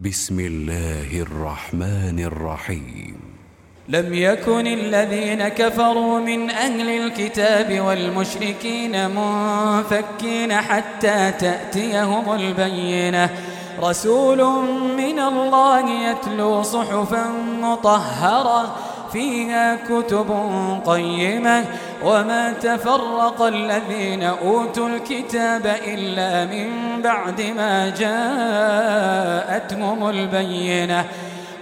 بسم الله الرحمن الرحيم. لم يكن الذين كفروا من أهل الكتاب والمشركين منفكين حتى تأتيهم البينة. رسول من الله يتلو صحفا مطهرة فيها كتب قيمة وما تفرق الذين أوتوا الكتاب إلا من بعد ما جاءتهم البينة.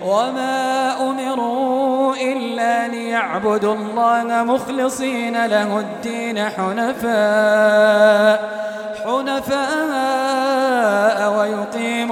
وما أمروا إلا ليعبدوا الله مخلصين له الدين حنفاء حنفاء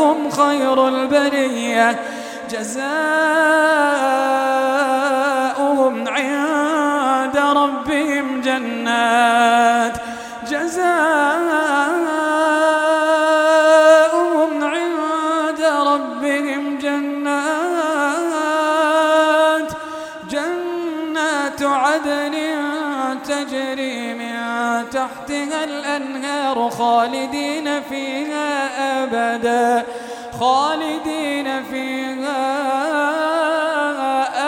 هم خير البرية. جزاؤهم عند ربهم جنات. جزاؤهم عند ربهم جنات. جنات عدن تجري من تحتها الأنهار خالدين فيها أبدا خالدين فيها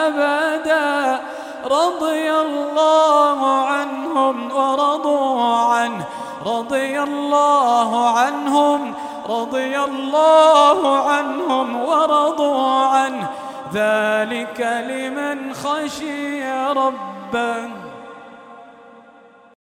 أبدا. رضي الله عنهم ورضوا عنه رضي الله عنهم رضي الله عنهم ورضوا عنه. ذلك لمن خشي ربه.